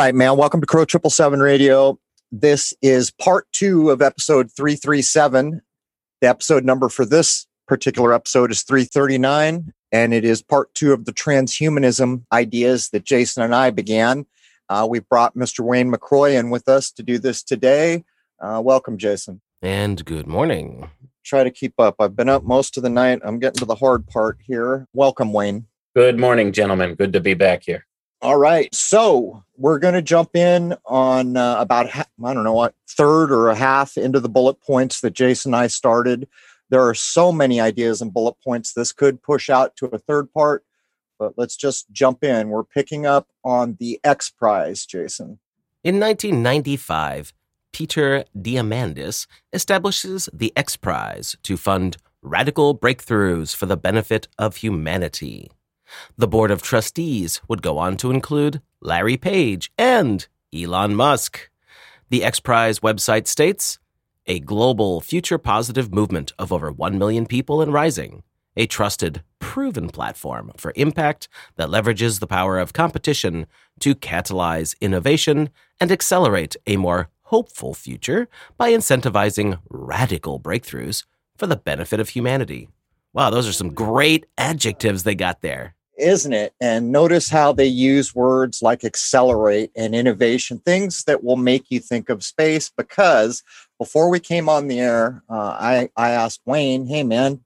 right, man. Welcome to Crow Triple Seven Radio. This is part two of episode 337. The episode number for this particular episode is 339, and it is part two of the transhumanism ideas that Jason and I began. Uh, we've brought Mr. Wayne McCroy in with us to do this today. Uh, welcome, Jason. And good morning. Try to keep up. I've been up most of the night. I'm getting to the hard part here. Welcome, Wayne. Good morning, gentlemen. Good to be back here. All right. So we're going to jump in on uh, about, ha- I don't know what, third or a half into the bullet points that Jason and I started. There are so many ideas and bullet points. This could push out to a third part, but let's just jump in. We're picking up on the X Prize, Jason. In 1995, Peter Diamandis establishes the X Prize to fund radical breakthroughs for the benefit of humanity. The board of trustees would go on to include Larry Page and Elon Musk. The X Prize website states a global future positive movement of over 1 million people and rising, a trusted, proven platform for impact that leverages the power of competition to catalyze innovation and accelerate a more hopeful future by incentivizing radical breakthroughs for the benefit of humanity. Wow, those are some great adjectives they got there isn't it? And notice how they use words like accelerate and innovation, things that will make you think of space. Because before we came on the air, uh, I, I asked Wayne, hey, man,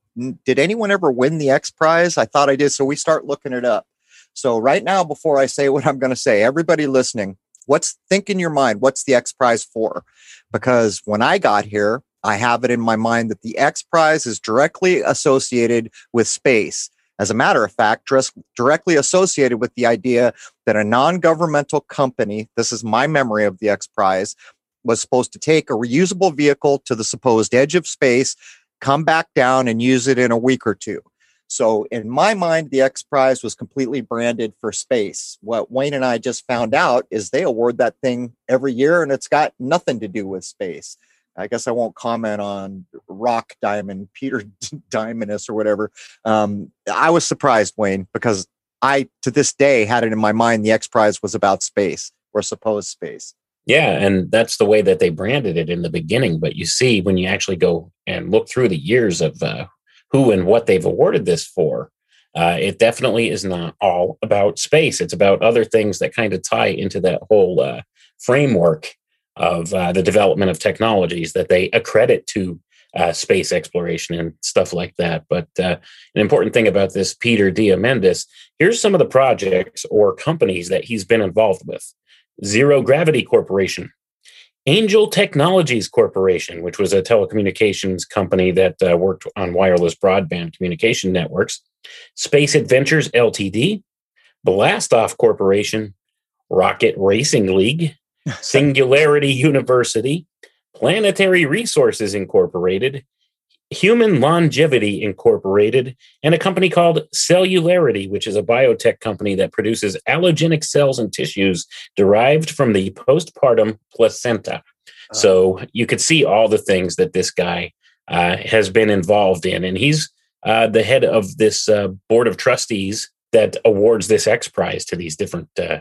did anyone ever win the X Prize? I thought I did. So we start looking it up. So right now, before I say what I'm going to say, everybody listening, what's think in your mind? What's the X Prize for? Because when I got here, I have it in my mind that the X Prize is directly associated with space. As a matter of fact, directly associated with the idea that a non governmental company, this is my memory of the X Prize, was supposed to take a reusable vehicle to the supposed edge of space, come back down, and use it in a week or two. So, in my mind, the X Prize was completely branded for space. What Wayne and I just found out is they award that thing every year, and it's got nothing to do with space. I guess I won't comment on Rock Diamond, Peter Diamondus or whatever. Um, I was surprised, Wayne, because I to this day had it in my mind the X Prize was about space or supposed space. Yeah, and that's the way that they branded it in the beginning. But you see, when you actually go and look through the years of uh, who and what they've awarded this for, uh, it definitely is not all about space. It's about other things that kind of tie into that whole uh, framework of uh, the development of technologies that they accredit to uh, space exploration and stuff like that. But uh, an important thing about this Peter Diamandis, here's some of the projects or companies that he's been involved with Zero Gravity Corporation, Angel Technologies Corporation, which was a telecommunications company that uh, worked on wireless broadband communication networks, Space Adventures Ltd., Blastoff Corporation, Rocket Racing League, Singularity University, Planetary Resources Incorporated, Human Longevity Incorporated, and a company called Celularity, which is a biotech company that produces allogenic cells and tissues derived from the postpartum placenta. Uh-huh. So you could see all the things that this guy uh, has been involved in. And he's uh, the head of this uh, board of trustees that awards this X Prize to these different uh,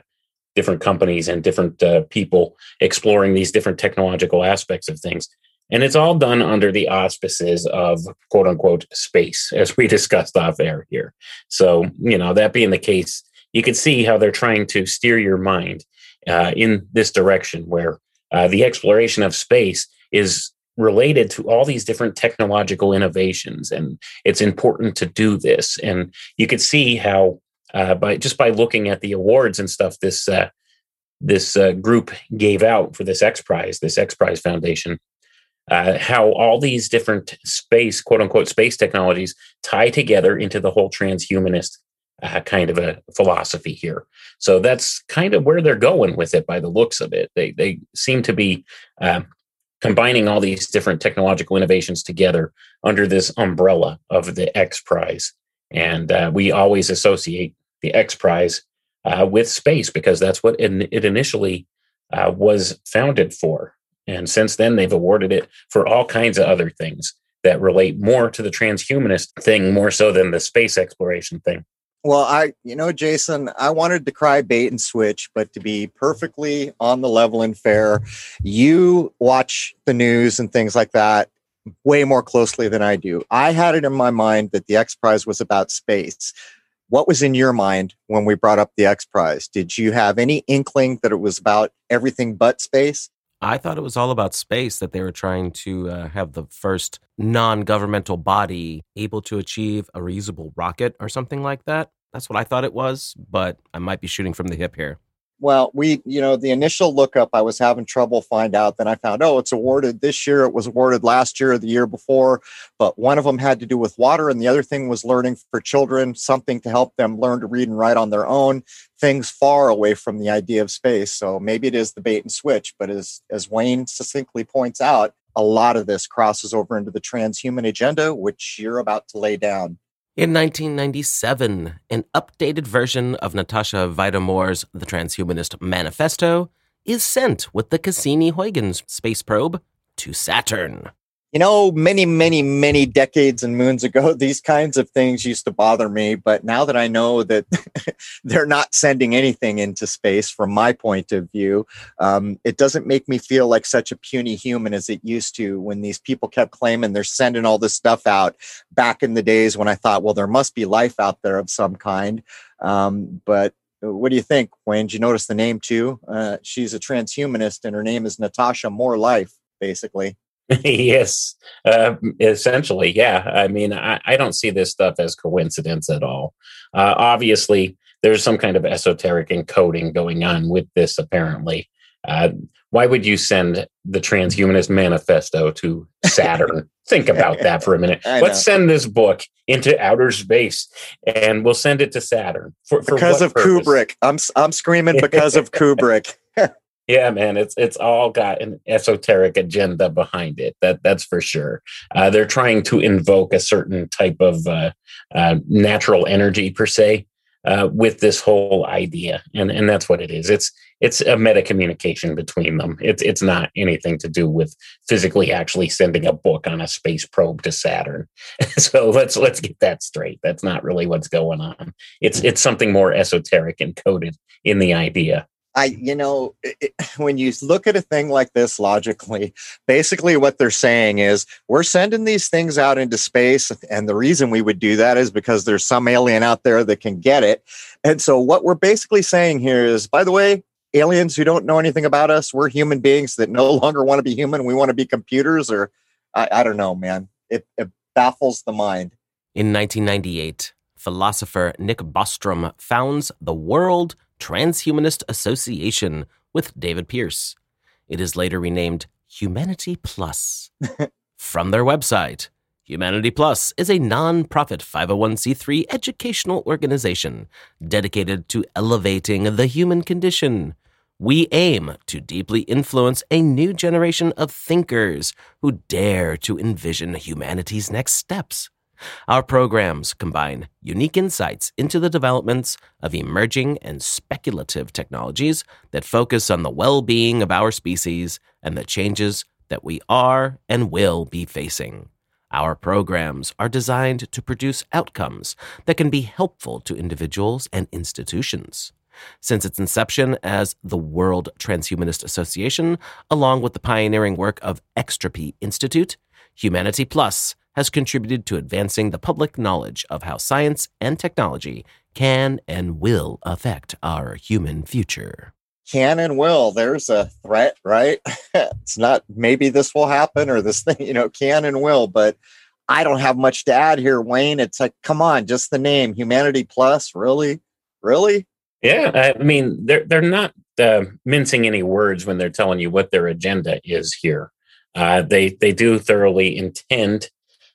different companies and different uh, people exploring these different technological aspects of things. And it's all done under the auspices of quote unquote space, as we discussed off air here. So, you know, that being the case, you can see how they're trying to steer your mind uh, in this direction where uh, the exploration of space is related to all these different technological innovations. And it's important to do this. And you could see how uh, by just by looking at the awards and stuff this uh, this uh, group gave out for this X Prize, this X Prize Foundation, uh, how all these different space, quote unquote, space technologies tie together into the whole transhumanist uh, kind of a philosophy here. So that's kind of where they're going with it by the looks of it. They they seem to be um, combining all these different technological innovations together under this umbrella of the X Prize. And uh, we always associate the X Prize uh, with space because that's what it, it initially uh, was founded for. And since then, they've awarded it for all kinds of other things that relate more to the transhumanist thing more so than the space exploration thing. Well, I, you know, Jason, I wanted to cry bait and switch, but to be perfectly on the level and fair, you watch the news and things like that way more closely than I do. I had it in my mind that the X Prize was about space. What was in your mind when we brought up the X Prize? Did you have any inkling that it was about everything but space? I thought it was all about space, that they were trying to uh, have the first non governmental body able to achieve a reusable rocket or something like that. That's what I thought it was, but I might be shooting from the hip here. Well, we, you know, the initial lookup, I was having trouble find out. Then I found, oh, it's awarded this year. It was awarded last year or the year before. But one of them had to do with water, and the other thing was learning for children, something to help them learn to read and write on their own. Things far away from the idea of space. So maybe it is the bait and switch. But as as Wayne succinctly points out, a lot of this crosses over into the transhuman agenda, which you're about to lay down. In 1997, an updated version of Natasha Vita-More's The Transhumanist Manifesto is sent with the Cassini-Huygens space probe to Saturn. You know, many, many, many decades and moons ago, these kinds of things used to bother me. But now that I know that they're not sending anything into space from my point of view, um, it doesn't make me feel like such a puny human as it used to when these people kept claiming they're sending all this stuff out back in the days when I thought, well, there must be life out there of some kind. Um, but what do you think, Wayne? Did you notice the name too? Uh, she's a transhumanist and her name is Natasha More Life, basically. Yes, uh, essentially, yeah. I mean, I, I, don't see this stuff as coincidence at all. Uh, obviously, there's some kind of esoteric encoding going on with this, apparently. Uh, why would you send the Transhumanist Manifesto to Saturn? Think about that for a minute. Let's send this book into outer space, and we'll send it to Saturn for, for because of purpose? Kubrick. I'm I'm screaming because of Kubrick. Yeah, man, it's it's all got an esoteric agenda behind it. That that's for sure. Uh, they're trying to invoke a certain type of uh, uh, natural energy per se uh, with this whole idea, and and that's what it is. It's it's a meta communication between them. It's it's not anything to do with physically actually sending a book on a space probe to Saturn. so let's let's get that straight. That's not really what's going on. It's it's something more esoteric encoded in the idea. I, you know, it, when you look at a thing like this logically, basically what they're saying is we're sending these things out into space. And the reason we would do that is because there's some alien out there that can get it. And so what we're basically saying here is, by the way, aliens who don't know anything about us, we're human beings that no longer want to be human. We want to be computers, or I, I don't know, man. It, it baffles the mind. In 1998, philosopher Nick Bostrom founds the World Transhumanist Association with David Pearce. It is later renamed Humanity Plus. From their website, Humanity Plus is a non-profit 501c3 educational organization dedicated to elevating the human condition. We aim to deeply influence a new generation of thinkers who dare to envision humanity's next steps. Our programs combine unique insights into the developments of emerging and speculative technologies that focus on the well being of our species and the changes that we are and will be facing. Our programs are designed to produce outcomes that can be helpful to individuals and institutions. Since its inception as the World Transhumanist Association, along with the pioneering work of Extropy Institute, Humanity Plus has contributed to advancing the public knowledge of how science and technology can and will affect our human future. Can and will. There's a threat, right? it's not maybe this will happen or this thing, you know, can and will, but I don't have much to add here, Wayne. It's like, come on, just the name Humanity Plus. Really? Really? Yeah. I mean, they're, they're not uh, mincing any words when they're telling you what their agenda is here. Uh, they, they do thoroughly intend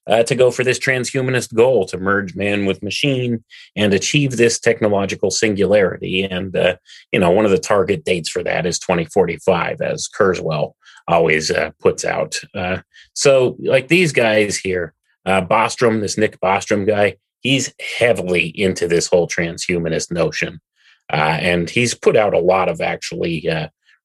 uh, to go for this transhumanist goal to merge man with machine and achieve this technological singularity. And, uh, you know, one of the target dates for that is 2045, as Kurzweil always uh, puts out. Uh, so, like these guys here, uh, Bostrom, this Nick Bostrom guy, he's heavily into this whole transhumanist notion. Uh, and he's put out a lot of actually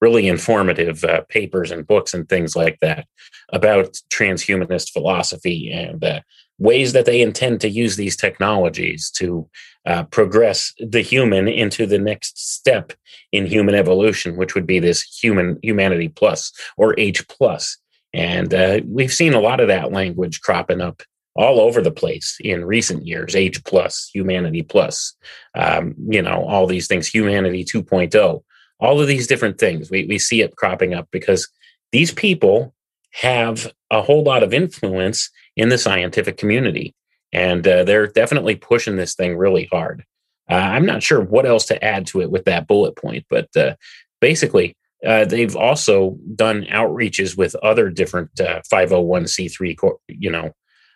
really informative uh, papers and books and things like that about transhumanist philosophy and uh, ways that they intend to use these technologies to uh, progress the human into the next step in human evolution, which would be this human humanity plus or H plus. And uh, we've seen a lot of that language cropping up all over the place in recent years H plus, humanity plus, um, you know, all these things, humanity 2.0, all of these different things. We, we see it cropping up because these people have a whole lot of influence in the scientific community. And uh, they're definitely pushing this thing really hard. Uh, I'm not sure what else to add to it with that bullet point, but uh, basically, uh, they've also done outreaches with other different 501c3, uh, you know,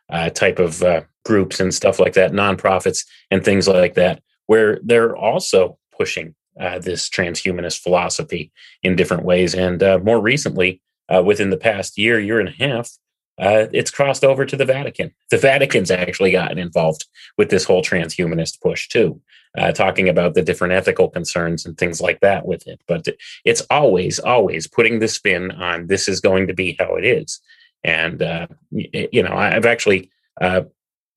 uh, type of groups and stuff like that, nonprofits and things like that, where they're also pushing this transhumanist philosophy in different ways. And more recently, within the past year, year and a half, uh, it's crossed over to the Vatican. The Vatican's actually gotten involved with this whole transhumanist push too, uh, talking about the different ethical concerns and things like that with it. But it's always, always putting the spin on this is going to be how it is. And, uh, you know, I've actually uh,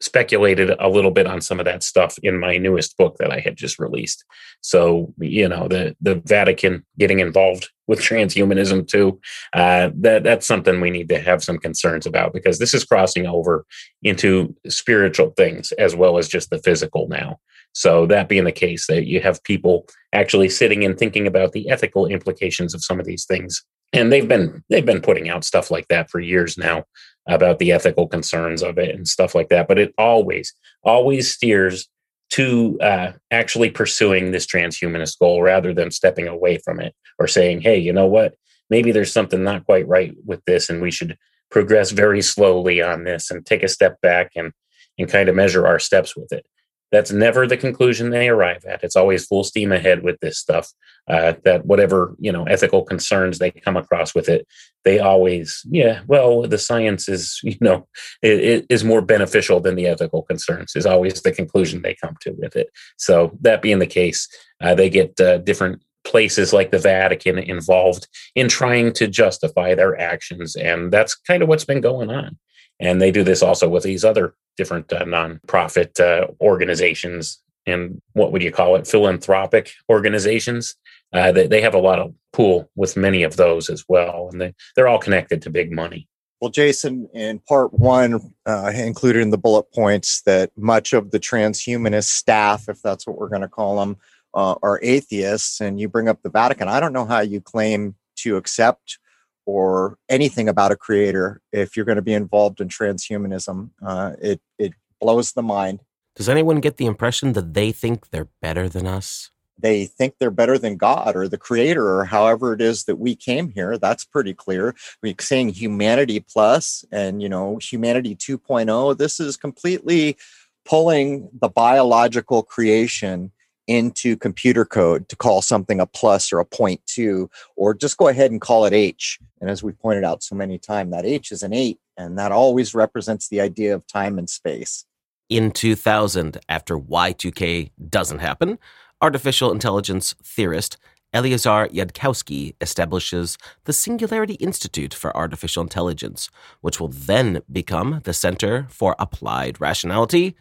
speculated a little bit on some of that stuff in my newest book that I had just released. So, you know, the the Vatican getting involved with transhumanism too, uh, that that's something we need to have some concerns about because this is crossing over into spiritual things as well as just the physical now. So that being the case, that you have people actually sitting and thinking about the ethical implications of some of these things and they've been they've been putting out stuff like that for years now about the ethical concerns of it and stuff like that but it always always steers to uh, actually pursuing this transhumanist goal rather than stepping away from it or saying hey you know what? Maybe there's something not quite right with this and we should progress very slowly on this and take a step back and and kind of measure our steps with it that's never the conclusion they arrive at. It's always full steam ahead with this stuff. Uh, that whatever you know ethical concerns they come across with it, they always yeah. Well, the science is you know it, it is more beneficial than the ethical concerns. Is always the conclusion they come to with it. So that being the case, uh, they get uh, different places like the Vatican involved in trying to justify their actions, and that's kind of what's been going on. And they do this also with these other different uh, nonprofit uh, organizations and what would you call it, philanthropic organizations. Uh, they, they have a lot of pool with many of those as well, and they, they're all connected to big money. Well, Jason, in part one, uh, included in the bullet points that much of the transhumanist staff, if that's what we're going to call them, uh, are atheists. And you bring up the Vatican. I don't know how you claim to accept or anything about a creator if you're going to be involved in transhumanism. Uh, it it blows the mind. Does anyone get the impression that they think they're better than us? They think they're better than God or the creator or however it is that we came here. That's pretty clear. We're saying humanity plus and, you know, humanity 2.0. This is completely pulling the biological creation into computer code to call something a plus or a point two, or just go ahead and call it H. And as we pointed out so many times, that H is an eight, and that always represents the idea of time and space. In 2000, after Y2K doesn't happen, artificial intelligence theorist Eliezer Yudkowsky establishes the Singularity Institute for Artificial Intelligence, which will then become the Center for Applied Rationality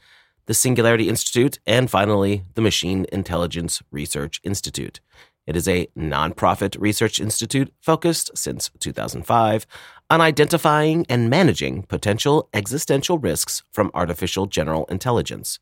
the Singularity Institute, and finally, the Machine Intelligence Research Institute. It is a nonprofit research institute focused since 2005 on identifying and managing potential existential risks from artificial general intelligence.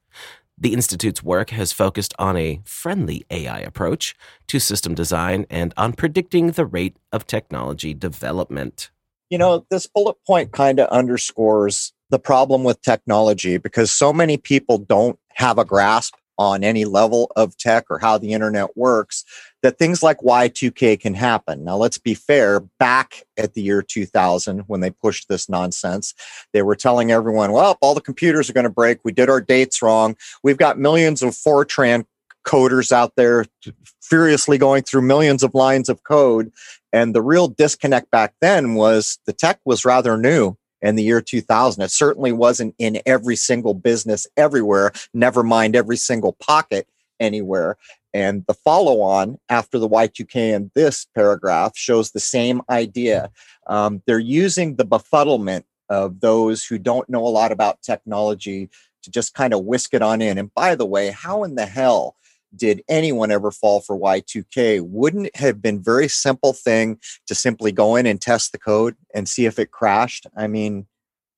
The Institute's work has focused on a friendly AI approach to system design and on predicting the rate of technology development. You know, this bullet point kind of underscores the problem with technology because so many people don't have a grasp on any level of tech or how the internet works that things like Y2K can happen. Now, let's be fair, back at the year 2000, when they pushed this nonsense, they were telling everyone, well, all the computers are going to break. We did our dates wrong. We've got millions of Fortran coders out there furiously going through millions of lines of code. And the real disconnect back then was the tech was rather new in the year 2000. It certainly wasn't in every single business everywhere, never mind every single pocket anywhere. And the follow on after the Y2K in this paragraph shows the same idea. Um, they're using the befuddlement of those who don't know a lot about technology to just kind of whisk it on in. And by the way, how in the hell did anyone ever fall for Y2K? Wouldn't it have been very simple thing to simply go in and test the code and see if it crashed? I mean,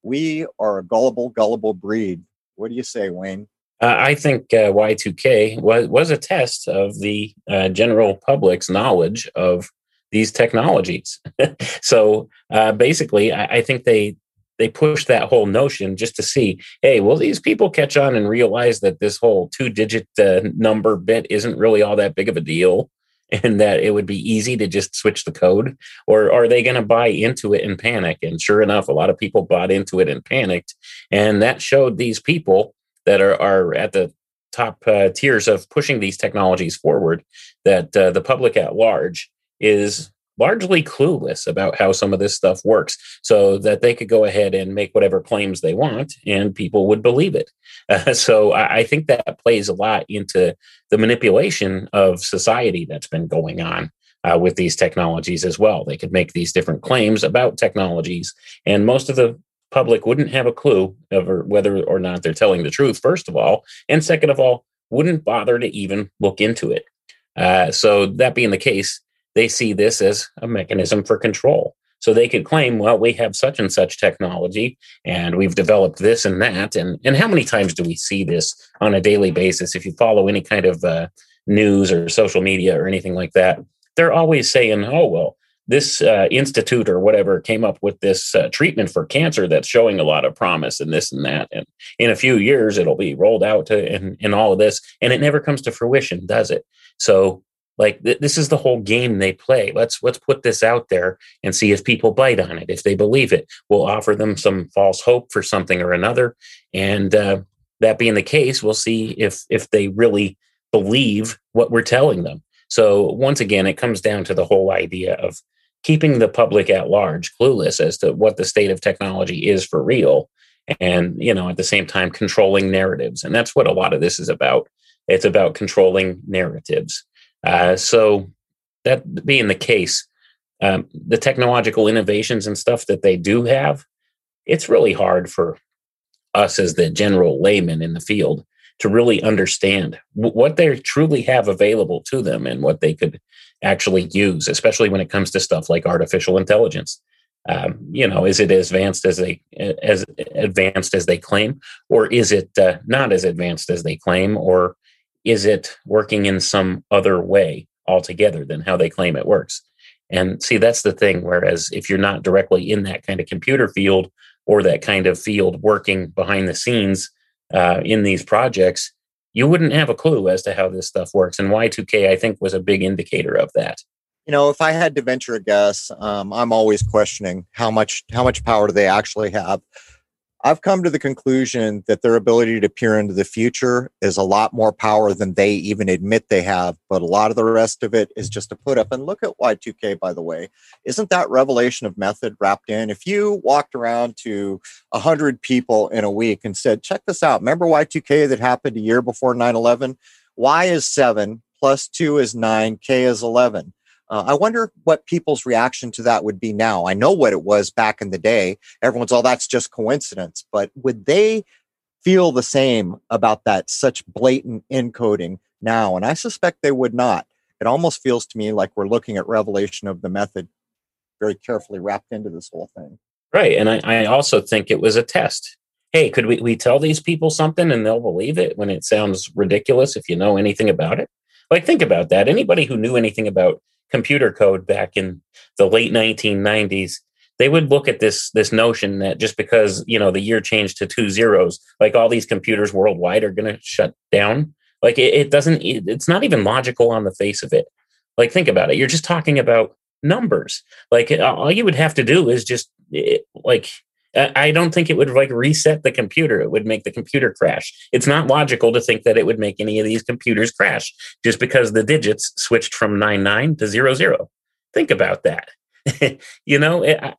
we are a gullible, gullible breed. What do you say, Wayne? Uh, I think uh, Y2K was, was a test of the uh, general public's knowledge of these technologies. so uh, basically, I, I, think they they pushed that whole notion just to see, hey, will these people catch on and realize that this whole two digit uh, number bit isn't really all that big of a deal? And that it would be easy to just switch the code, or are they going to buy into it and panic? And sure enough, a lot of people bought into it and panicked, and that showed these people that are, are at the top uh, tiers of pushing these technologies forward that uh, the public at large is largely clueless about how some of this stuff works so that they could go ahead and make whatever claims they want and people would believe it. Uh, so I, I, think that plays a lot into the manipulation of society that's been going on. Uh, with these technologies as well. They could make these different claims about technologies, and most of the public wouldn't have a clue of whether or not they're telling the truth, first of all. And second of all, wouldn't bother to even look into it. Uh, so, that being the case, they see this as a mechanism for control. So they could claim, well, we have such and such technology and we've developed this and that. And, and how many times do we see this on a daily basis? If you follow any kind of uh, news or social media or anything like that, they're always saying, oh, well, this uh, institute or whatever came up with this uh, treatment for cancer that's showing a lot of promise and this and that and in a few years it'll be rolled out to in, in all of this and it never comes to fruition does it so like th- this is the whole game they play. Let's let's put this out there and see if people bite on it if they believe it. We'll offer them some false hope for something or another. And uh, that being the case we'll see if if they really believe what we're telling them. So once again it comes down to the whole idea of keeping the public at large clueless as to what the state of technology is for real and you know at the same time controlling narratives. And that's what a lot of this is about. It's about controlling narratives uh, so that being the case um, the technological innovations and stuff that they do have it's really hard for us as the general layman in the field to really understand what they truly have available to them and what they could actually use, especially when it comes to stuff like artificial intelligence. Um, you know, is it as advanced as they as advanced as they claim, or is it uh, not as advanced as they claim, or is it working in some other way altogether than how they claim it works? And see, that's the thing. Whereas if you're not directly in that kind of computer field or that kind of field working behind the scenes uh, in these projects, you wouldn't have a clue as to how this stuff works. And Y2K, I think, was a big indicator of that. You know, if I had to venture a guess, um, I'm always questioning how much how much power do they actually have. I've come to the conclusion that their ability to peer into the future is a lot more power than they even admit they have. But a lot of the rest of it is just to put up. And look at Y2K, by the way. Isn't that revelation of method wrapped in? If you walked around to 100 people in a week and said, check this out, remember Y2K that happened a year before 9 11? Y is seven, plus two is nine, K is 11. Uh, I wonder what people's reaction to that would be now. I know what it was back in the day. Everyone's, all that's just coincidence. But would they feel the same about that such blatant encoding now? And I suspect they would not. It almost feels to me like we're looking at revelation of the method very carefully wrapped into this whole thing. Right. And I, I also think it was a test. Hey, could we, we tell these people something and they'll believe it when it sounds ridiculous if you know anything about it? Like, think about that. Anybody who knew anything about computer code back in the late 1990s they would look at this this notion that just because you know the year changed to two zeros like all these computers worldwide are going to shut down. Like it, it doesn't it, it's not even logical on the face of it. Like think about it. You're just talking about numbers. Like all you would have to do is just it, like Uh, I don't think it would like reset the computer. It would make the computer crash. It's not logical to think that it would make any of these computers crash just because the digits switched from 99 to 00. Think about that. you know, eh, it,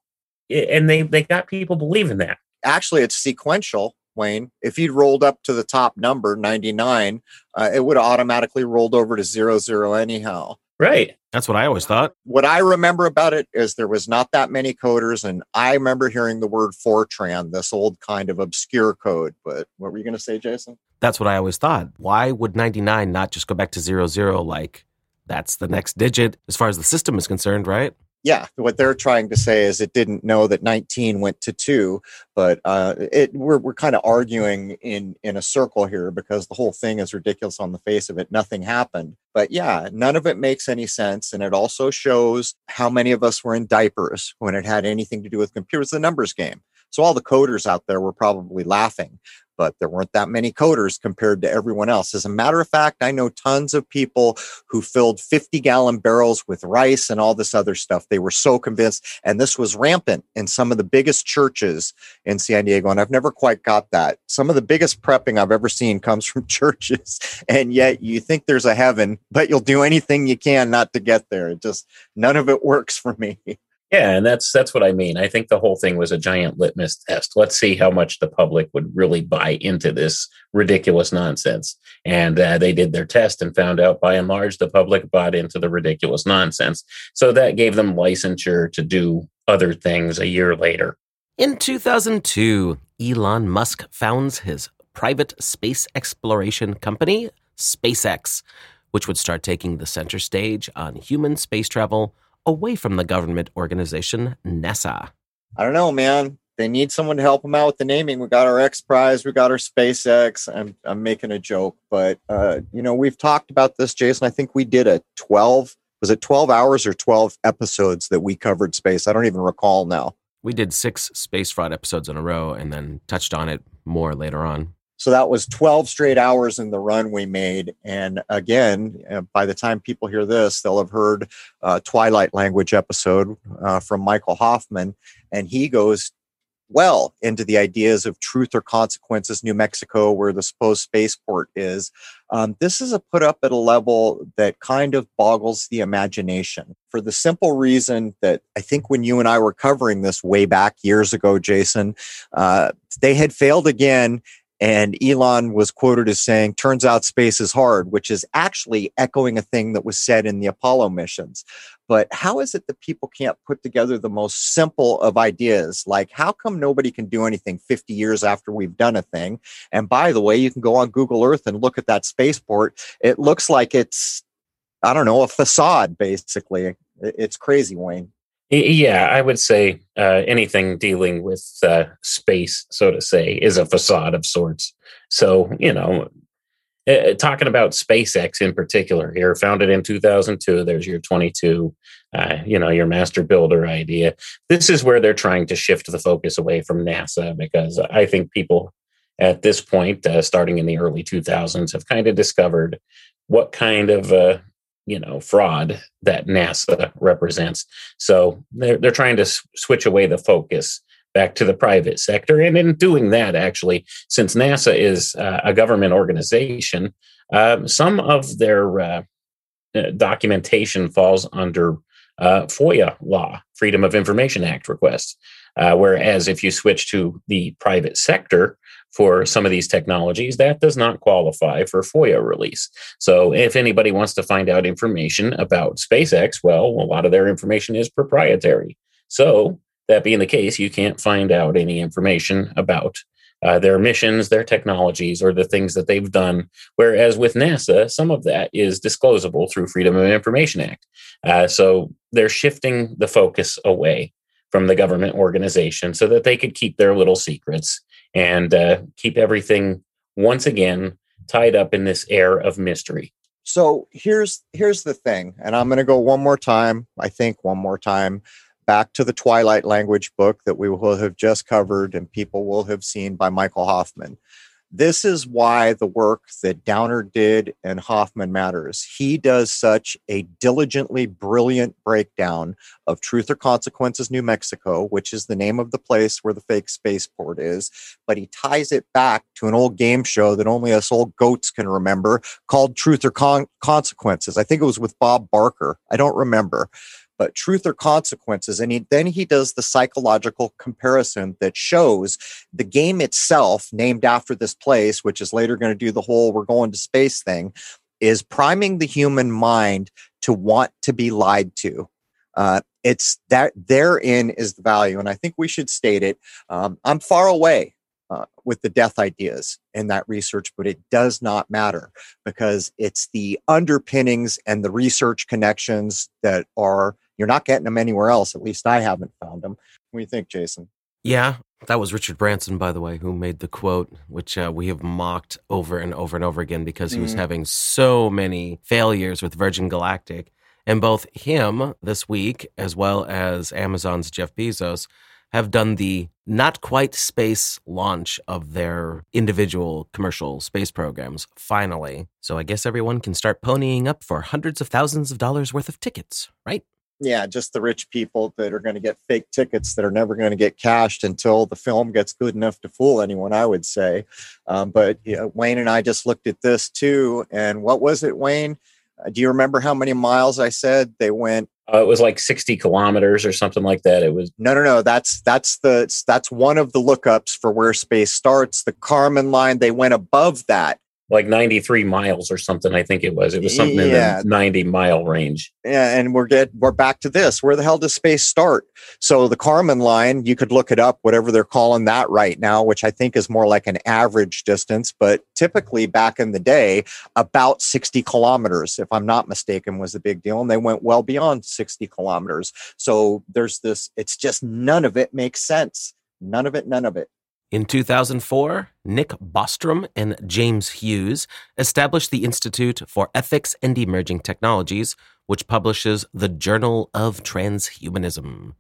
it, eh, and they, they got people believing that. Actually, it's sequential, Wayne. If you'd rolled up to the top number, 99, uh, it would automatically rolled over to 00 anyhow. Right. That's what I always thought. What I remember about it is there was not that many coders, and I remember hearing the word Fortran, this old kind of obscure code. But what were you going to say, Jason? That's what I always thought. Why would 99 not just go back to zero zero? Like that's the next digit as far as the system is concerned, right? Yeah, what they're trying to say is it didn't know that 19 went to two, but uh, it we're we're kind of arguing in in a circle here because the whole thing is ridiculous on the face of it. Nothing happened, but yeah, none of it makes any sense, and it also shows how many of us were in diapers when it had anything to do with computers. The numbers game. So all the coders out there were probably laughing but there weren't that many coders compared to everyone else. As a matter of fact, I know tons of people who filled 50 gallon barrels with rice and all this other stuff. They were so convinced. And this was rampant in some of the biggest churches in San Diego. And I've never quite got that. Some of the biggest prepping I've ever seen comes from churches. And yet you think there's a heaven, but you'll do anything you can not to get there. It just, none of it works for me. Yeah, and that's that's what I mean. I think the whole thing was a giant litmus test. Let's see how much the public would really buy into this ridiculous nonsense. And uh, they did their test and found out by and large the public bought into the ridiculous nonsense. So that gave them licensure to do other things a year later. In 2002, Elon Musk founds his private space exploration company, SpaceX, which would start taking the center stage on human space travel away from the government organization NASA. I don't know, man. They need someone to help them out with the naming. We got our X Prize, we got our SpaceX. I'm I'm making a joke, but uh, you know we've talked about this, Jason. I think we did a 12 was it 12 hours or 12 episodes that we covered space. I don't even recall now. We did six space fraud episodes in a row, and then touched on it more later on. So that was 12 straight hours in the run we made. And again, uh, by the time people hear this, they'll have heard a Twilight Language episode uh, from Michael Hoffman. And he goes well into the ideas of truth or consequences, New Mexico, where the supposed spaceport is. Um, this is a put up at a level that kind of boggles the imagination for the simple reason that I think when you and I were covering this way back years ago, Jason, uh, they had failed again and Elon was quoted as saying, turns out space is hard, which is actually echoing a thing that was said in the Apollo missions. But how is it that people can't put together the most simple of ideas? Like, how come nobody can do anything 50 years after we've done a thing? And by the way, you can go on Google Earth and look at that spaceport. It looks like it's, I don't know, a facade, basically. It's crazy, Wayne. Yeah, I would say uh, anything dealing with uh, space, so to say, is a facade of sorts. So, you know, uh, talking about SpaceX in particular here, founded in 2002, there's your 22, uh, you know, your master builder idea. This is where they're trying to shift the focus away from NASA because I think people at this point, uh, starting in the early 2000s, have kind of discovered what kind of uh, you know fraud that NASA represents. So they're they're trying to s- switch away the focus back to the private sector, and in doing that, actually, since NASA is uh, a government organization, um, some of their uh, uh documentation falls under uh, FOIA law, Freedom of Information Act requests. Uh, whereas if you switch to the private sector, for some of these technologies, that does not qualify for FOIA release. So if anybody wants to find out information about SpaceX, well, a lot of their information is proprietary. So that being the case, you can't find out any information about uh, their missions, their technologies, or the things that they've done. Whereas with NASA, some of that is disclosable through Freedom of Information Act. Uh, so they're shifting the focus away from the government organization so that they could keep their little secrets and uh, keep everything once again tied up in this air of mystery. So here's here's the thing, and I'm going to go one more time. I think one more time back to the Twilight language book that we will have just covered and people will have seen by Michael Hoffman. This is why the work that Downard did and Hoffman matters. He does such a diligently brilliant breakdown of Truth or Consequences, New Mexico, which is the name of the place where the fake spaceport is, but he ties it back to an old game show that only us old goats can remember called Truth or Con- Consequences. I think it was with Bob Barker. I don't remember but truth or consequences. And he, then he does the psychological comparison that shows the game itself, named after this place, which is later going to do the whole we're going to space thing. is priming the human mind to want to be lied to. Uh, it's that therein is the value. And I think we should state it. Um, I'm far away uh, with the death ideas in that research, but it does not matter because it's the underpinnings and the research connections that are, you're not getting them anywhere else. At least I haven't found them. What do you think, Jason? Yeah, that was Richard Branson, by the way, who made the quote, which uh, we have mocked over and over and over again because he mm. was having so many failures with Virgin Galactic. And both him this week, as well as Amazon's Jeff Bezos, have done the not quite space launch of their individual commercial space programs finally. So I guess everyone can start ponying up for hundreds of thousands of dollars worth of tickets, right? Yeah, just the rich people that are going to get fake tickets that are never going to get cashed until the film gets good enough to fool anyone, I would say. Um, but you know, Wayne and I just looked at this too. And what was it, Wayne? Uh, do you remember how many miles I said they went uh, it was like 60 kilometers or something like that. It was no, no, no. That's that's the that's one of the lookups for where space starts. The Kármán line they went above that, like 93 miles or something. I think it was. It was something yeah. in the 90 mile range. Yeah, and we're get we're back to this. Where the hell does space start? So the Kármán line, you could look it up, whatever they're calling that right now, which I think is more like an average distance, but typically back in the day, about 60 kilometers, if I'm not mistaken, was the big deal. And they went well beyond 60 kilometers. So there's this, it's just none of it makes sense. None of it, none of it. In 2004, Nick Bostrom and James Hughes established the Institute for Ethics and Emerging Technologies, which publishes the Journal of Transhumanism.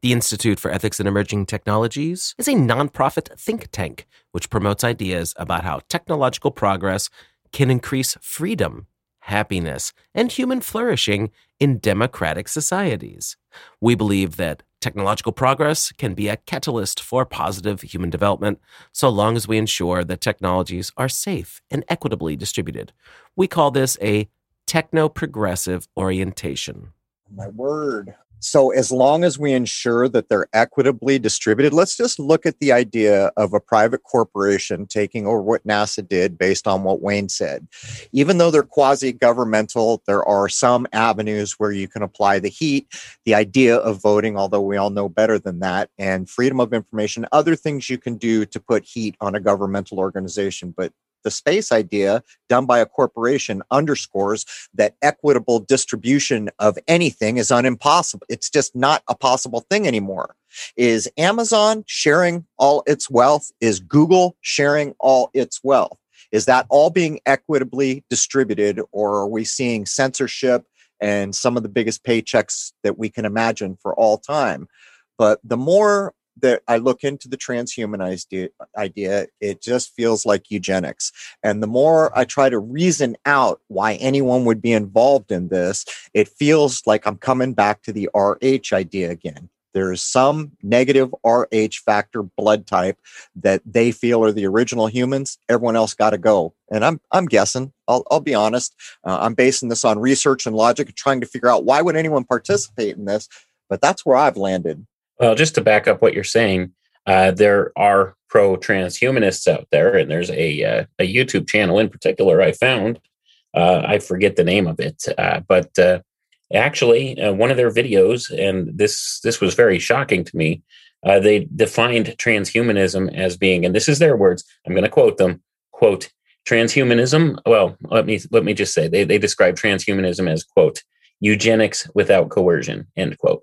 The Institute for Ethics and Emerging Technologies is a nonprofit think tank which promotes ideas about how technological progress can increase freedom, happiness, and human flourishing in democratic societies. We believe that Technological progress can be a catalyst for positive human development so long as we ensure that technologies are safe and equitably distributed. We call this a techno progressive orientation. My word. So, as long as we ensure that they're equitably distributed, let's just look at the idea of a private corporation taking over what NASA did based on what Wayne said. Even though they're quasi governmental, there are some avenues where you can apply the heat, the idea of voting, although we all know better than that, and freedom of information, other things you can do to put heat on a governmental organization. But the space idea done by a corporation underscores that equitable distribution of anything is unimpossible. It's just not a possible thing anymore. Is Amazon sharing all its wealth? Is Google sharing all its wealth? Is that all being equitably distributed, or are we seeing censorship and some of the biggest paychecks that we can imagine for all time? But the more that I look into the transhumanized idea, it just feels like eugenics. And the more I try to reason out why anyone would be involved in this, it feels like I'm coming back to the RH idea again. There's some negative RH factor blood type that they feel are the original humans. Everyone else got to go. And I'm I'm guessing. I'll, I'll be honest. Uh, I'm basing this on research and logic, and trying to figure out why would anyone participate in this. But that's where I've landed. Well, just to back up what you're saying, uh, there are pro transhumanists out there, and there's a uh, a YouTube channel in particular I found. Uh, I forget the name of it, uh, but uh, actually, uh, one of their videos, and this this was very shocking to me. they defined transhumanism as being, and this is their words. I'm going to quote them. Quote: Transhumanism. Well, let me let me just say they they describe transhumanism as quote eugenics without coercion. End quote.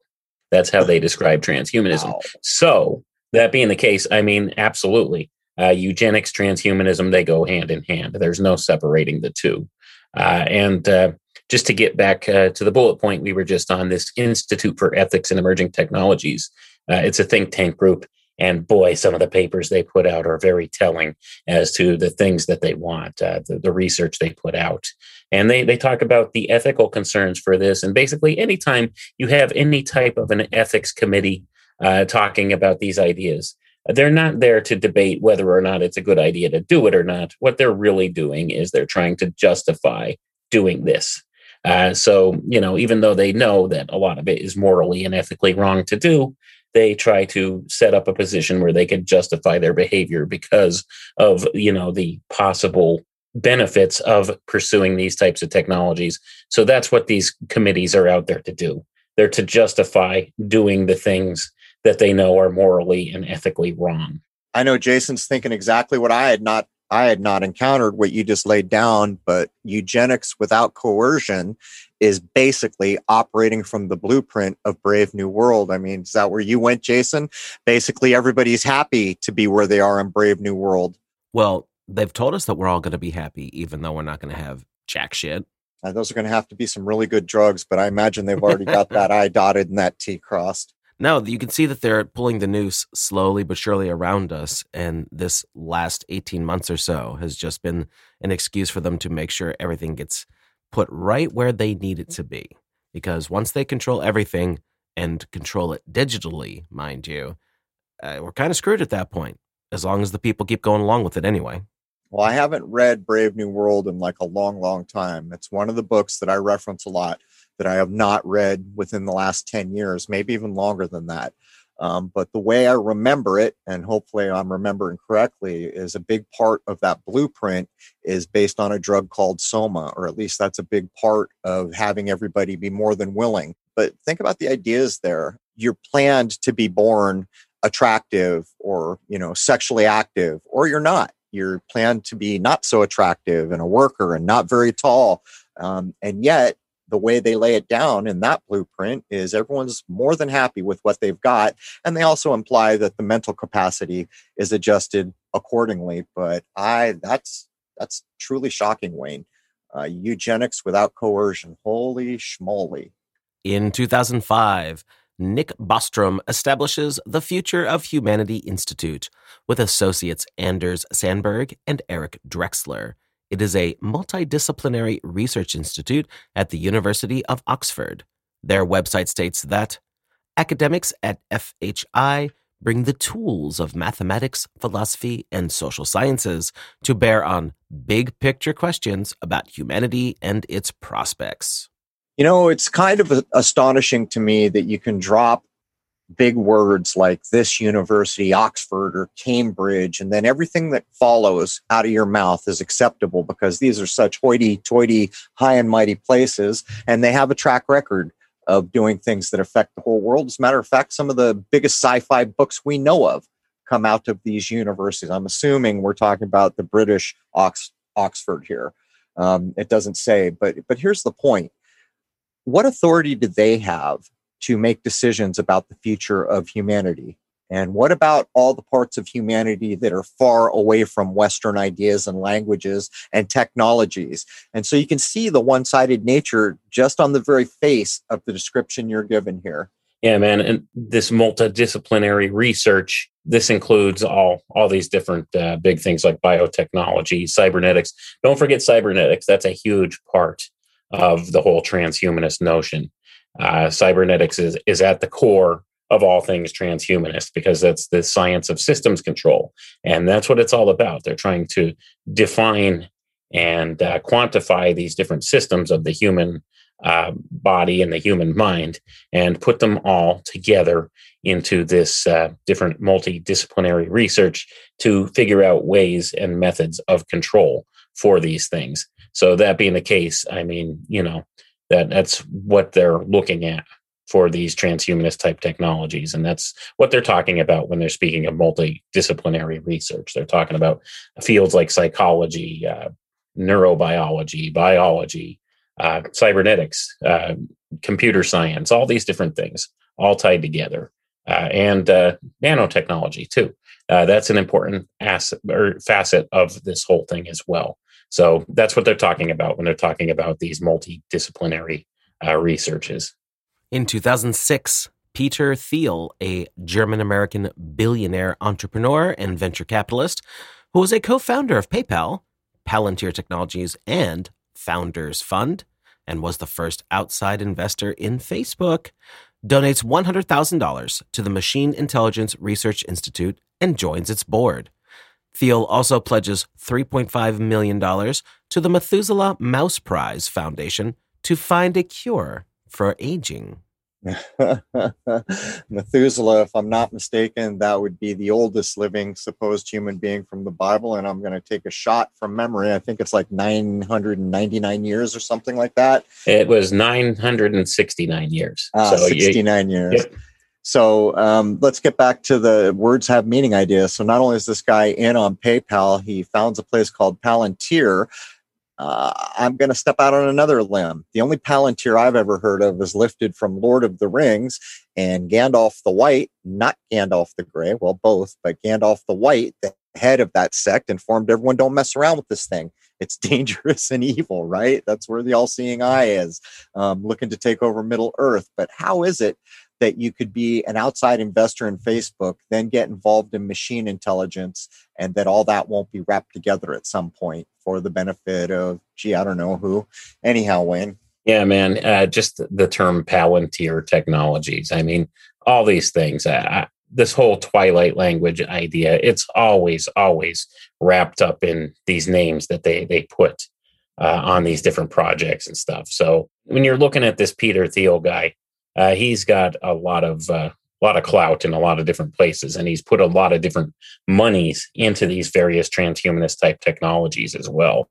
That's how they describe transhumanism. Wow. So, that being the case, I mean, absolutely. Uh, eugenics, transhumanism, they go hand in hand. There's no separating the two. Uh, and uh, just to get back uh, to the bullet point we were just on, this Institute for Ethics and Emerging Technologies, uh, it's a think tank group. And boy, some of the papers they put out are very telling as to the things that they want, uh, the, the research they put out. And they, they talk about the ethical concerns for this. And basically, anytime you have any type of an ethics committee uh, talking about these ideas, they're not there to debate whether or not it's a good idea to do it or not. What they're really doing is they're trying to justify doing this. Uh, so, you know, even though they know that a lot of it is morally and ethically wrong to do, they try to set up a position where they can justify their behavior because of you know the possible benefits of pursuing these types of technologies. So that's what these committees are out there to do. They're to justify doing the things that they know are morally and ethically wrong. I know Jason's thinking exactly what I had not I had not encountered what you just laid down, but eugenics without coercion is basically operating from the blueprint of Brave New World. I mean, is that where you went, Jason? Basically, everybody's happy to be where they are in Brave New World. Well, they've told us that we're all going to be happy, even though we're not going to have jack shit. Uh, those are going to have to be some really good drugs, but I imagine they've already got that I dotted and that T crossed. No, you can see that they're pulling the noose slowly but surely around us. And this last 18 months or so has just been an excuse for them to make sure everything gets put right where they need it to be. Because once they control everything and control it digitally, mind you, uh, we're kind of screwed at that point, as long as the people keep going along with it anyway. Well, I haven't read Brave New World in like a long, long time. It's one of the books that I reference a lot that I have not read within the last 10 years, maybe even longer than that. Um, but the way I remember it, and hopefully I'm remembering correctly, is a big part of that blueprint is based on a drug called Soma, or at least that's a big part of having everybody be more than willing. But think about the ideas there. You're planned to be born attractive or, you know, sexually active, or you're not. You're planned to be not so attractive and a worker and not very tall. Um, and yet the way they lay it down in that blueprint is everyone's more than happy with what they've got. And they also imply that the mental capacity is adjusted accordingly. But I, that's, that's truly shocking, Wayne. Uh, eugenics without coercion. Holy schmoly. In 2005, Nick Bostrom establishes the Future of Humanity Institute with associates Anders Sandberg and Eric Drexler. It is a multidisciplinary research institute at the University of Oxford. Their website states that academics at FHI bring the tools of mathematics, philosophy, and social sciences to bear on big picture questions about humanity and its prospects. You know, it's kind of astonishing to me that you can drop big words like this university, Oxford or Cambridge, and then everything that follows out of your mouth is acceptable because these are such hoity toity, high and mighty places, and they have a track record of doing things that affect the whole world. As a matter of fact, some of the biggest sci fi books we know of come out of these universities. I'm assuming we're talking about the British Ox- Oxford here. Um, it doesn't say, but but here's the point. What authority do they have to make decisions about the future of humanity. And what about all the parts of humanity that are far away from Western ideas and languages and technologies? And so you can see the one sided nature just on the very face of the description you're given here. Yeah, man. And this multidisciplinary research, this includes all, all these different uh, big things like biotechnology, cybernetics. Don't forget cybernetics. That's a huge part of the whole transhumanist notion uh, cybernetics is, is at the core of all things transhumanist because that's the science of systems control. And that's what it's all about. They're trying to define and uh, quantify these different systems of the human uh, body and the human mind and put them all together into this uh, different multidisciplinary research to figure out ways and methods of control for these things. So, that being the case, I mean, you know, that that's what they're looking at for these transhumanist type technologies. And that's what they're talking about when they're speaking of multidisciplinary research. They're talking about fields like psychology uh, neurobiology biology uh, cybernetics uh, computer science all these different things all tied together. Uh, and uh, nanotechnology too. Uh, that's an important asset or facet of this whole thing as well so that's what they're talking about when they're talking about these multidisciplinary uh, researches. In 2006, Peter Thiel, a German American billionaire entrepreneur and venture capitalist, who was a co founder of PayPal, Palantir Technologies, and Founders Fund, and was the first outside investor in Facebook, donates $100,000 to the Machine Intelligence Research Institute and joins its board. Thiel also pledges $3.5 million to the Methuselah Mouse Prize Foundation to find a cure for aging. Methuselah, if I'm not mistaken, that would be the oldest living supposed human being from the Bible. And I'm going to take a shot from memory. I think it's like 999 years or something like that. It was 969 years. Ah, so 69 you, years. Yep. So um, let's get back to the words have meaning idea. So not only is this guy in on PayPal, he founds a place called Palantir, uh, I'm going to step out on another limb. The only Palantir I've ever heard of is lifted from Lord of the Rings, and Gandalf the White, not Gandalf the Gray, well, both, but Gandalf the White, the head of that sect, informed everyone don't mess around with this thing. It's dangerous and evil, right? That's where the all seeing eye is, um, looking to take over Middle Earth. But how is it that you could be an outside investor in Facebook, then get involved in machine intelligence, and that all that won't be wrapped together at some point for the benefit of, gee, I don't know who. Anyhow, Wayne. Yeah, man. Uh, just the term Palantir technologies. I mean, all these things. Uh, this whole Twilight language idea. It's always, always wrapped up in these names that they they put uh, on these different projects and stuff. So when you're looking at this Peter Thiel guy, uh, he's got a lot of uh, lot of clout in a lot of different places, and he's put a lot of different monies into these various transhumanist type technologies as well.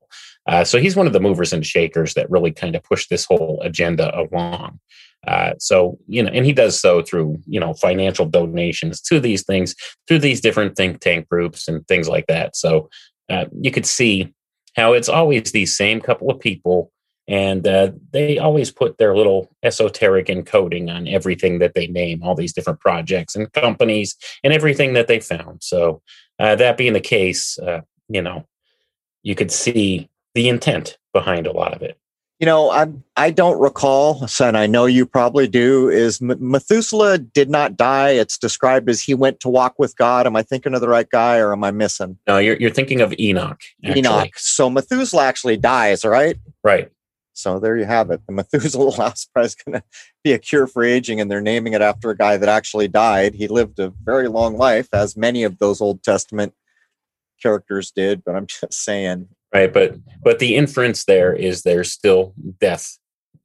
Uh, so he's one of the movers and shakers that really kind of push this whole agenda along. Uh, so you know, and he does so through you know financial donations to these things, through these different think tank groups and things like that. So uh, you could see how it's always these same couple of people and uh, they always put their little esoteric encoding on everything that they name all these different projects and companies and everything that they found. So uh, that being the case uh, you know you could see the intent behind a lot of it. You know i i don't recall and i know you probably do is methuselah did not die. It's described as he went to walk with god. Am i thinking of the right guy or am i missing? No you're, you're thinking of enoch actually. enoch. So methuselah actually dies right? Right so there you have it. The Methuselah Last is going to be a cure for aging, and they're naming it after a guy that actually died. He lived a very long life, as many of those Old Testament characters did. But I'm just saying, right? But but the inference there is there's still death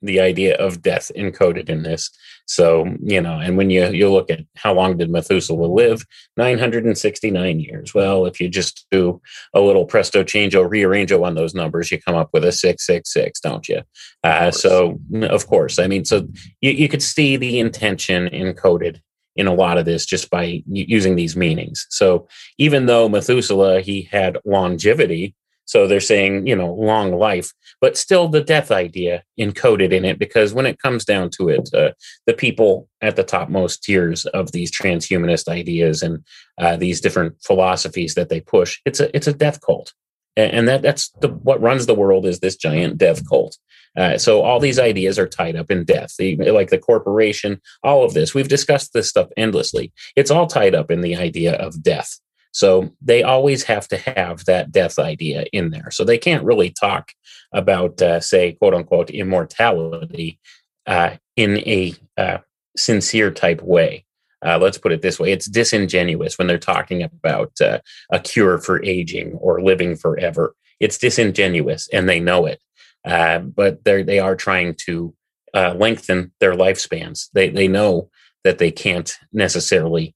the idea of death encoded in this. So, you know, and when you you look at how long did Methuselah live? 969 years. Well, if you just do a little presto changeo rearrangeo on those numbers, you come up with a 666, don't you? Uh, so, of course, I mean, so you, you could see the intention encoded in a lot of this just by using these meanings. So, even though Methuselah he had longevity, so they're saying, you know, long life, but still the death idea encoded in it, because when it comes down to it, uh, the people at the topmost tiers of these transhumanist ideas and uh, these different philosophies that they push, it's a it's a death cult, and that that's the, what runs the world is this giant death cult. Uh, so all these ideas are tied up in death, the, like the corporation, all of this. We've discussed this stuff endlessly. It's all tied up in the idea of death. So they always have to have that death idea in there. So they can't really talk about, uh, say, quote unquote, immortality uh, in a uh, sincere type way. Uh, let's put it this way it's disingenuous when they're talking about uh, a cure for aging or living forever. It's disingenuous and they know it. Uh, but they are trying to lengthen their lifespans. They, they know that they can't necessarily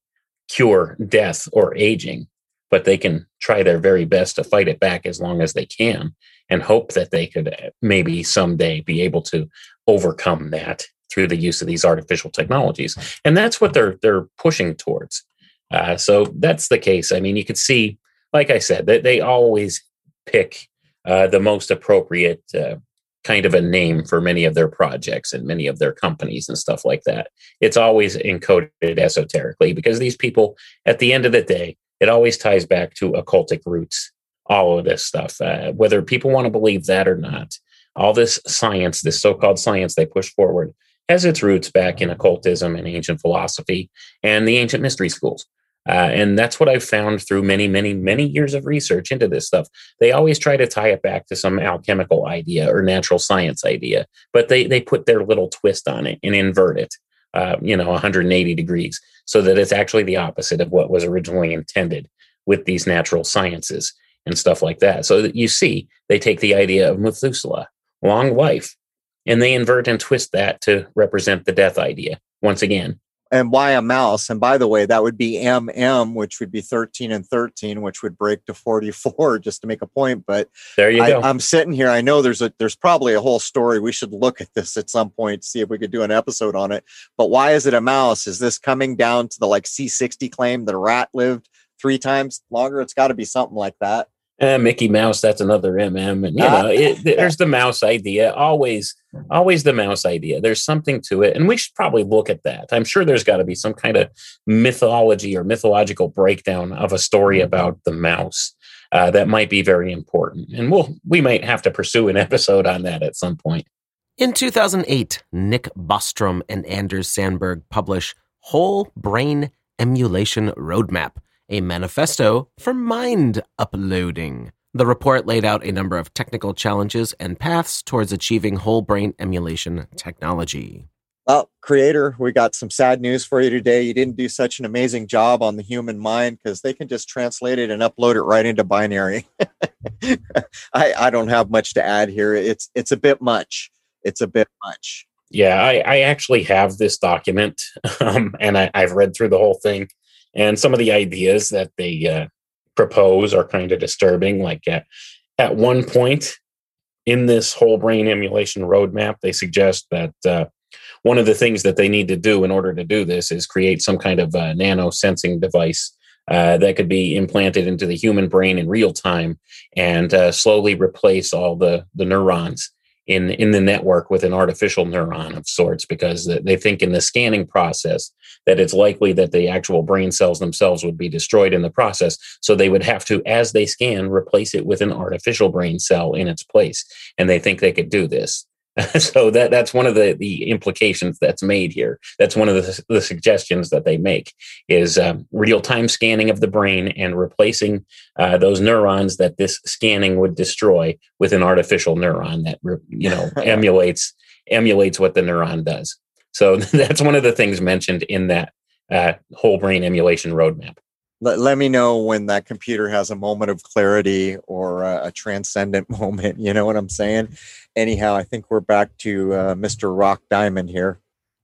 cure death or aging, but they can try their very best to fight it back as long as they can and hope that they could uh, maybe someday be able to overcome that through the use of these artificial technologies. And that's what they're they're pushing towards. Uh, so that's the case. I mean, you could see, like I said, that they always pick uh, the most appropriate uh, kind of a name for many of their projects and many of their companies and stuff like that. It's always encoded esoterically because these people, at the end of the day, it always ties back to occultic roots, all of this stuff, uh, whether people want to believe that or not. All this science, this so called science they push forward, has its roots back in occultism and ancient philosophy and the ancient mystery schools. Uh, and that's what I've found through many, many, many years of research into this stuff. They always try to tie it back to some alchemical idea or natural science idea, but they they put their little twist on it and invert it, uh, you know, 180 degrees, so that it's actually the opposite of what was originally intended with these natural sciences and stuff like that. So that you see, they take the idea of Methuselah, long life, and they invert and twist that to represent the death idea once again and why a mouse? And by the way, that would be MM, which would be 13 and 13, which would break to 44, just to make a point. But there you I, go. I'm sitting here. I know there's a there's probably a whole story. We should look at this at some point, see if we could do an episode on it. But why is it a mouse? Is this coming down to the like C60 claim that a rat lived three times longer? It's got to be something like that. Uh, Mickey Mouse, that's another MM, and you know, it, there's the mouse idea. Always, always the mouse idea. There's something to it, and we should probably look at that. I'm sure there's got to be some kind of mythology or mythological breakdown of a story about the mouse uh, that might be very important, and we'll we might have to pursue an episode on that at some point. In 2008, Nick Bostrom and Anders Sandberg publish Whole Brain Emulation Roadmap a manifesto for mind uploading. The report laid out a number of technical challenges and paths towards achieving whole brain emulation technology. Well, creator, we got some sad news for you today. You didn't do such an amazing job on the human mind because they can just translate it and upload it right into binary. I, I don't have much to add here. It's it's a bit much. It's a bit much. Yeah, I, I actually have this document, um, and I, I've read through the whole thing and some of the ideas that they uh, propose are kind of disturbing. Like at, at one point in this whole brain emulation roadmap, they suggest that uh, one of the things that they need to do in order to do this is create some kind of uh, nano sensing device uh, that could be implanted into the human brain in real time and uh, slowly replace all the the neurons in in the network with an artificial neuron of sorts because they think in the scanning process that it's likely that the actual brain cells themselves would be destroyed in the process. So they would have to as they scan replace it with an artificial brain cell in its place. And they think they could do this so that that's one of the the implications that's made here. That's one of the, the suggestions that they make is um, real time scanning of the brain and replacing uh, those neurons that this scanning would destroy with an artificial neuron that you know emulates emulates what the neuron does. So that's one of the things mentioned in that uh, whole brain emulation roadmap let, let me know when that computer has a moment of clarity or a, a transcendent moment. You know what I'm saying? Anyhow, I think we're back to uh, Mr. Rock Diamond here.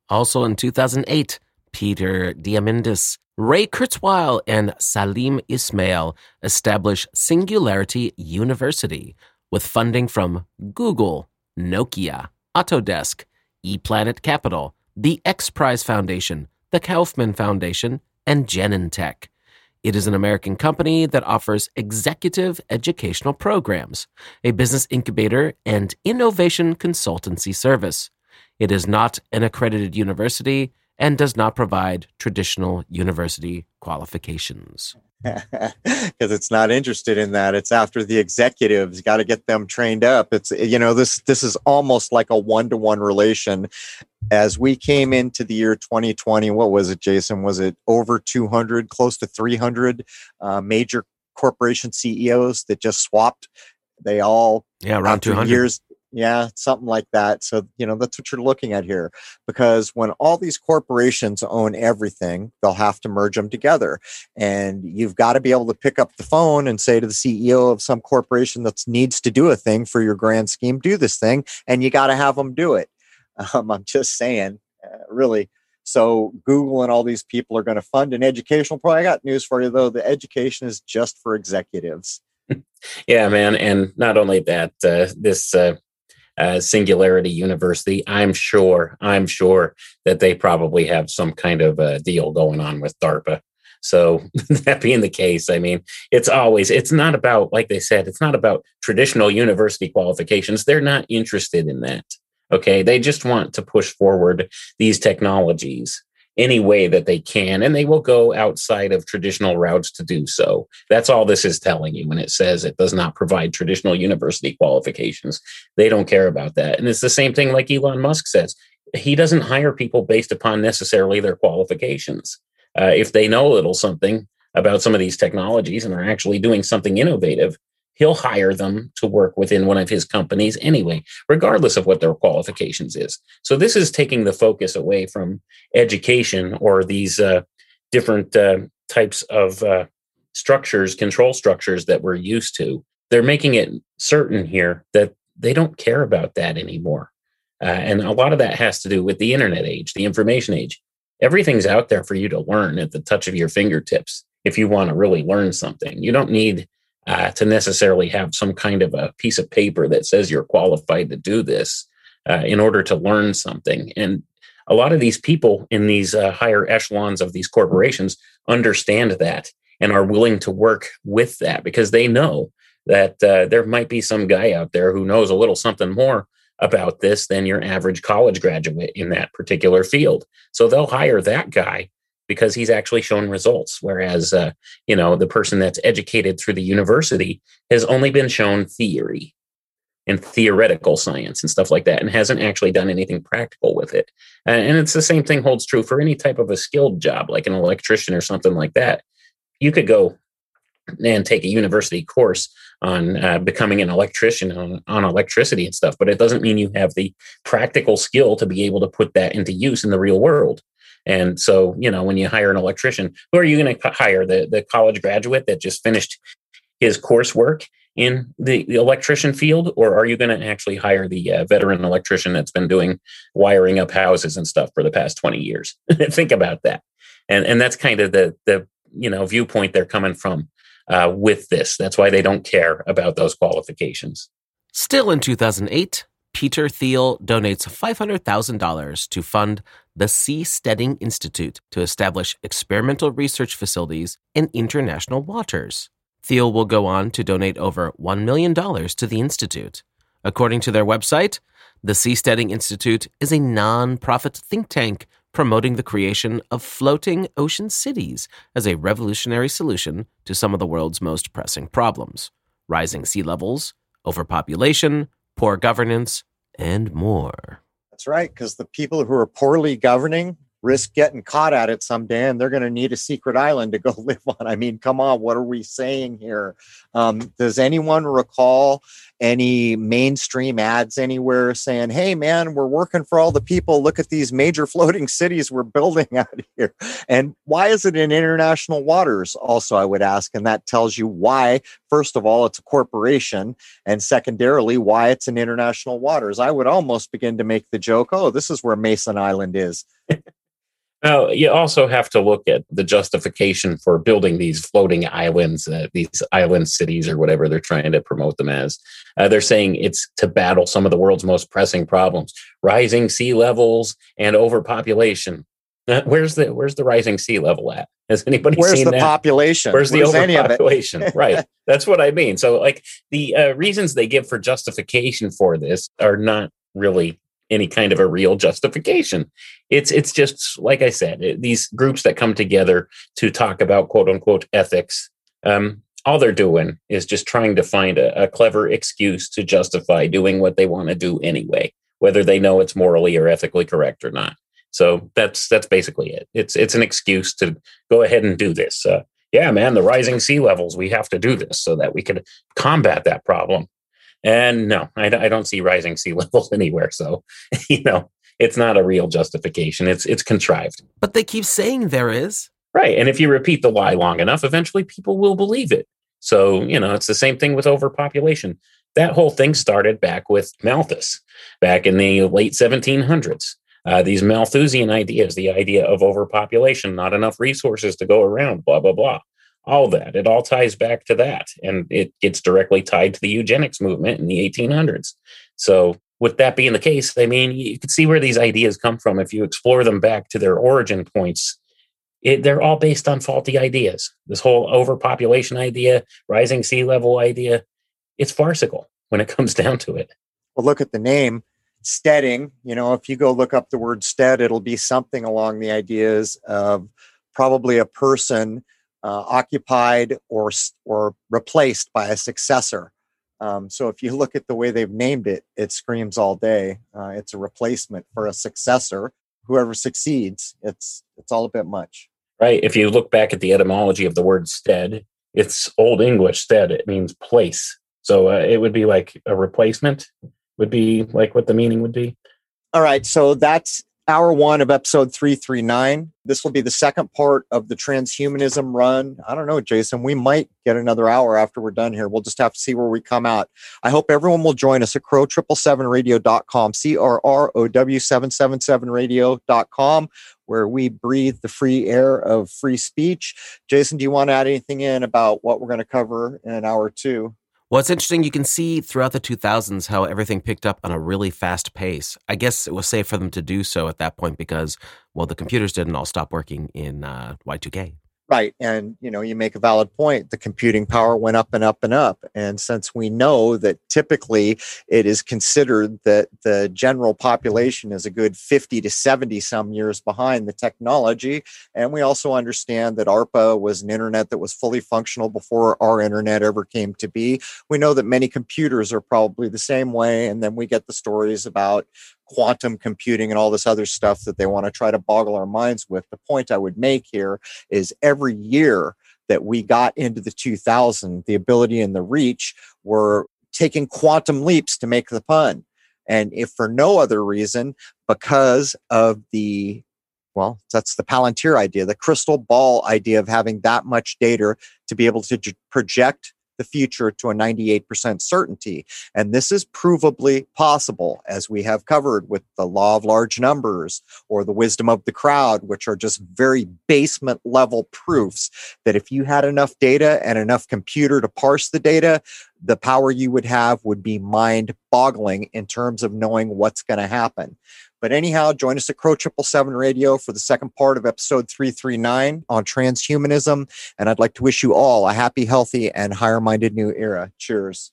Also in 2008, Peter Diamandis, Ray Kurzweil, and Salim Ismail established Singularity University with funding from Google, Nokia, Autodesk, ePlanet Capital, the X Prize Foundation, the Kauffman Foundation, and Genentech. It is an American company that offers executive educational programs, a business incubator, and innovation consultancy service. It is not an accredited university and does not provide traditional university qualifications. Because it's not interested in that. It's after the executives, got to get them trained up. It's you know this this is almost like a one to one relation as we came into the year 2020, what was it, Jason? Was it over 200, close to 300 uh, major corporation CEOs that just swapped? They all, yeah, around 200 years. Yeah, something like that. So, you know, that's what you're looking at here. Because when all these corporations own everything, they'll have to merge them together. And you've got to be able to pick up the phone and say to the CEO of some corporation that needs to do a thing for your grand scheme, do this thing. And you got to have them do it. Um, I'm just saying, uh, really. So Google and all these people are going to fund an educational program. I got news for you though: the education is just for executives. yeah, man, and not only that, uh, this uh, uh, Singularity University, I'm sure, I'm sure that they probably have some kind of a deal going on with DARPA. So that being the case, I mean, it's always it's not about like they said, it's not about traditional university qualifications. They're not interested in that. Okay. They just want to push forward these technologies any way that they can, and they will go outside of traditional routes to do so. That's all this is telling you when it says it does not provide traditional university qualifications. They don't care about that. And it's the same thing like Elon Musk says. He doesn't hire people based upon necessarily their qualifications. Uh, if they know a little something about some of these technologies and are actually doing something innovative, he'll hire them to work within one of his companies anyway, regardless of what their qualifications is. So this is taking the focus away from education or these uh, different uh, types of uh, structures, control structures that we're used to. They're making it certain here that they don't care about that anymore. Uh, and a lot of that has to do with the internet age, the information age. everything's out there for you to learn at the touch of your fingertips if you want to really learn something. You don't need uh, to necessarily have some kind of a piece of paper that says you're qualified to do this uh, in order to learn something. And a lot of these people in these uh, higher echelons of these corporations understand that and are willing to work with that because they know that uh, there might be some guy out there who knows a little something more about this than your average college graduate in that particular field. So they'll hire that guy because he's actually shown results. Whereas, uh, you know, the person that's educated through the university has only been shown theory and theoretical science and stuff like that and hasn't actually done anything practical with it. and it's the same thing holds true for any type of a skilled job, like an electrician or something like that. You could go and take a university course on uh, becoming an electrician on, on electricity and stuff, but it doesn't mean you have the practical skill to be able to put that into use in the real world. And so, you know, when you hire an electrician, who are you going to hire? The, the college graduate that just finished his coursework in the, the electrician field, or are you going to actually hire the uh, veteran electrician that's been doing wiring up houses and stuff for the past 20 years? Think about that. And, and that's kind of the, the, you know, viewpoint they're coming from uh, with this. That's why they don't care about those qualifications. Still in 2008, Peter Thiel donates $500,000 to fund the Seasteading Institute to establish experimental research facilities in international waters. Thiel will go on to donate over $1 million to the Institute. According to their website, the Seasteading Institute is a non profit think tank promoting the creation of floating ocean cities as a revolutionary solution to some of the world's most pressing problems rising sea levels, overpopulation, poor governance, and more. That's right, because the people who are poorly governing risk getting caught at it someday and they're going to need a secret island to go live on. I mean, come on, what are we saying here? Um, does anyone recall any mainstream ads anywhere saying, hey, man, we're working for all the people. Look at these major floating cities we're building out here. And why is it in international waters? Also, I would ask. And that tells you why, first of all, it's a corporation. And secondarily, why it's in international waters. I would almost begin to make the joke oh, this is where Mason Island is. Now, you also have to look at the justification for building these floating islands, uh, these island cities, or whatever they're trying to promote them as. Uh, they're saying it's to battle some of the world's most pressing problems: rising sea levels and overpopulation. Uh, where's the Where's the rising sea level at? Has anybody where's seen the that? population? Where's, where's the overpopulation? right. That's what I mean. So, like the uh, reasons they give for justification for this are not really any kind of a real justification. It's it's just like I said, it, these groups that come together to talk about quote unquote ethics. Um, all they're doing is just trying to find a, a clever excuse to justify doing what they want to do anyway, whether they know it's morally or ethically correct or not. So that's that's basically it. It's it's an excuse to go ahead and do this. Uh, yeah, man, the rising sea levels, we have to do this so that we can combat that problem. And no, I, I don't see rising sea levels anywhere. So, you know, it's not a real justification. It's it's contrived. But they keep saying there is. Right. And if you repeat the lie long enough, eventually people will believe it. So, you know, it's the same thing with overpopulation. That whole thing started back with Malthus, back in the late 1700s. Uh, these Malthusian ideas, the idea of overpopulation, not enough resources to go around, blah, blah, blah all that. It all ties back to that. And it gets directly tied to the eugenics movement in the 1800s. So, with that being the case, I mean, you can see where these ideas come from if you explore them back to their origin points. It, they're all based on faulty ideas. This whole overpopulation idea, rising sea level idea, it's farcical when it comes down to it. Well, look at the name steading. You know, if you go look up the word stead, it'll be something along the ideas of probably a person uh, occupied or or replaced by a successor. Um, so if you look at the way they've named it, it screams all day. Uh, it's a replacement for a successor. Whoever succeeds, it's it's all a bit much. Right. If you look back at the etymology of the word stead, it's Old English stead. It means place. So uh, it would be like a replacement. Would be like what the meaning would be. All right. So that's hour one of episode 339. This will be the second part of the transhumanism run. I don't know, Jason. We might get another hour after we're done here. We'll just have to see where we come out. I hope everyone will join us at crow777radio.com, C R R O W 777radio.com. where we breathe the free air of free speech. Jason, do you want to add anything in about what we're going to cover in an hour two? Well, it's interesting. You can see throughout the 2000s how everything picked up on a really fast pace. I guess it was safe for them to do so at that point because, well, the computers didn't all stop working in uh, Y2K. Right. And, you know, you make a valid point. The computing power went up and up and up. And since we know that typically it is considered that the general population is a good 50 to 70 some years behind the technology, and we also understand that ARPA was an internet that was fully functional before our internet ever came to be, we know that many computers are probably the same way. And then we get the stories about quantum computing and all this other stuff that they want to try to boggle our minds with. The point I would make here is every year that we got into the 2000, the ability and the reach were taking quantum leaps to make the pun. And if for no other reason, because of the well, that's the Palantir idea, the crystal ball idea of having that much data to be able to project the future to a 98% certainty. And this is provably possible, as we have covered with the law of large numbers or the wisdom of the crowd, which are just very basement level proofs that if you had enough data and enough computer to parse the data, the power you would have would be mind boggling in terms of knowing what's going to happen. But anyhow, join us at Crow Triple Seven Radio for the second part of episode 339 on transhumanism. And I'd like to wish you all a happy, healthy, and higher minded new era. Cheers.